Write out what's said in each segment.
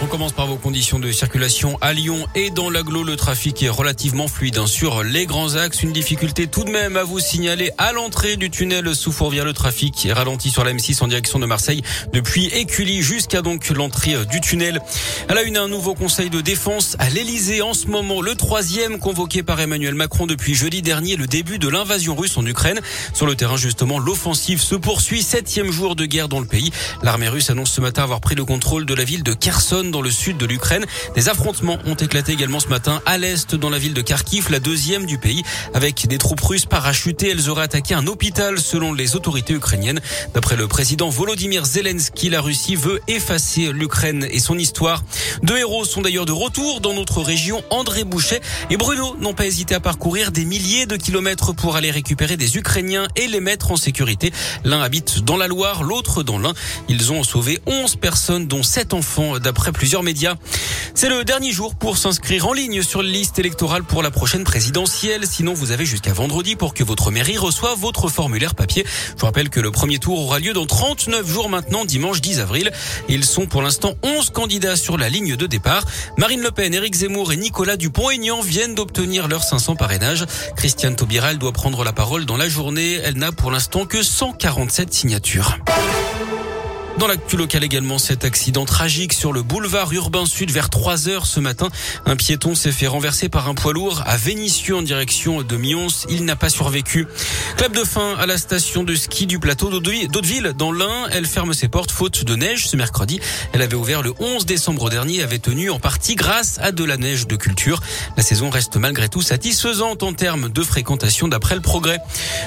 On commence par vos conditions de circulation à Lyon et dans l'agglo. Le trafic est relativement fluide hein. sur les grands axes. Une difficulté tout de même à vous signaler à l'entrée du tunnel sous Fourvière. Le trafic est ralenti sur la M6 en direction de Marseille depuis Écully jusqu'à donc l'entrée euh, du tunnel. Elle a une un nouveau conseil de défense à l'Elysée en ce moment. Le troisième convoqué par Emmanuel Macron depuis jeudi dernier, le début de l'invasion russe en Ukraine. Sur le terrain justement, l'offensive se poursuit. Septième jour de guerre dans le pays. L'armée russe annonce ce matin avoir pris le contrôle de la ville de Kherson dans le sud de l'Ukraine. Des affrontements ont éclaté également ce matin à l'est dans la ville de Kharkiv, la deuxième du pays, avec des troupes russes parachutées. Elles auraient attaqué un hôpital selon les autorités ukrainiennes. D'après le président Volodymyr Zelensky, la Russie veut effacer l'Ukraine et son histoire. Deux héros sont d'ailleurs de retour dans notre région. André Boucher et Bruno n'ont pas hésité à parcourir des milliers de kilomètres pour aller récupérer des Ukrainiens et les mettre en sécurité. L'un habite dans la Loire, l'autre dans l'Ain. Ils ont sauvé 11 personnes, dont 7 enfants, d'après plusieurs médias c'est le dernier jour pour s'inscrire en ligne sur la liste électorale pour la prochaine présidentielle. Sinon, vous avez jusqu'à vendredi pour que votre mairie reçoive votre formulaire papier. Je vous rappelle que le premier tour aura lieu dans 39 jours maintenant, dimanche 10 avril. Ils sont pour l'instant 11 candidats sur la ligne de départ. Marine Le Pen, Éric Zemmour et Nicolas Dupont-Aignan viennent d'obtenir leurs 500 parrainages. Christiane Taubira, doit prendre la parole dans la journée. Elle n'a pour l'instant que 147 signatures. Dans l'actu local également, cet accident tragique sur le boulevard urbain sud vers 3 heures ce matin. Un piéton s'est fait renverser par un poids lourd à Vénissieux en direction de Mions. Il n'a pas survécu. Club de fin à la station de ski du plateau d'Hauteville dans l'Ain. Elle ferme ses portes faute de neige ce mercredi. Elle avait ouvert le 11 décembre dernier et avait tenu en partie grâce à de la neige de culture. La saison reste malgré tout satisfaisante en termes de fréquentation d'après le progrès.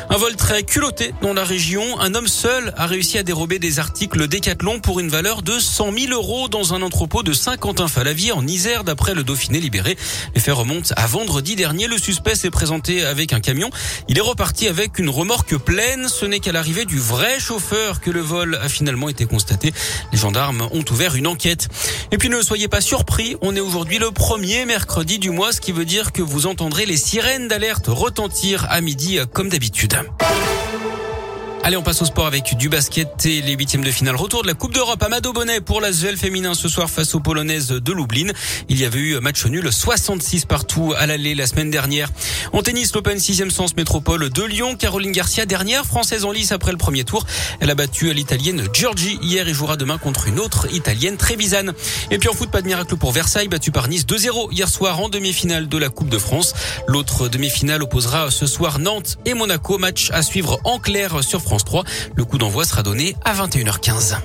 Un vol très culotté dans la région. Un homme seul a réussi à dérober des articles des Pour une valeur de 100 000 euros dans un entrepôt de Saint-Quentin-Falavier en Isère d'après le Dauphiné libéré. Les faits remontent à vendredi dernier. Le suspect s'est présenté avec un camion. Il est reparti avec une remorque pleine. Ce n'est qu'à l'arrivée du vrai chauffeur que le vol a finalement été constaté. Les gendarmes ont ouvert une enquête. Et puis ne soyez pas surpris, on est aujourd'hui le premier mercredi du mois, ce qui veut dire que vous entendrez les sirènes d'alerte retentir à midi comme d'habitude. Allez, on passe au sport avec du basket et les huitièmes de finale. Retour de la Coupe d'Europe. Amado Bonnet pour la l'Asvel féminin ce soir face aux Polonaises de Lublin. Il y avait eu match nul 66 partout à l'aller la semaine dernière. En tennis, l'Open 6e sens métropole de Lyon. Caroline Garcia, dernière française en lice après le premier tour. Elle a battu l'italienne Giorgi hier et jouera demain contre une autre italienne Trevisan. Et puis en foot, pas de miracle pour Versailles, battu par Nice 2-0 hier soir en demi-finale de la Coupe de France. L'autre demi-finale opposera ce soir Nantes et Monaco. Match à suivre en clair sur France France 3. Le coup d'envoi sera donné à 21h15.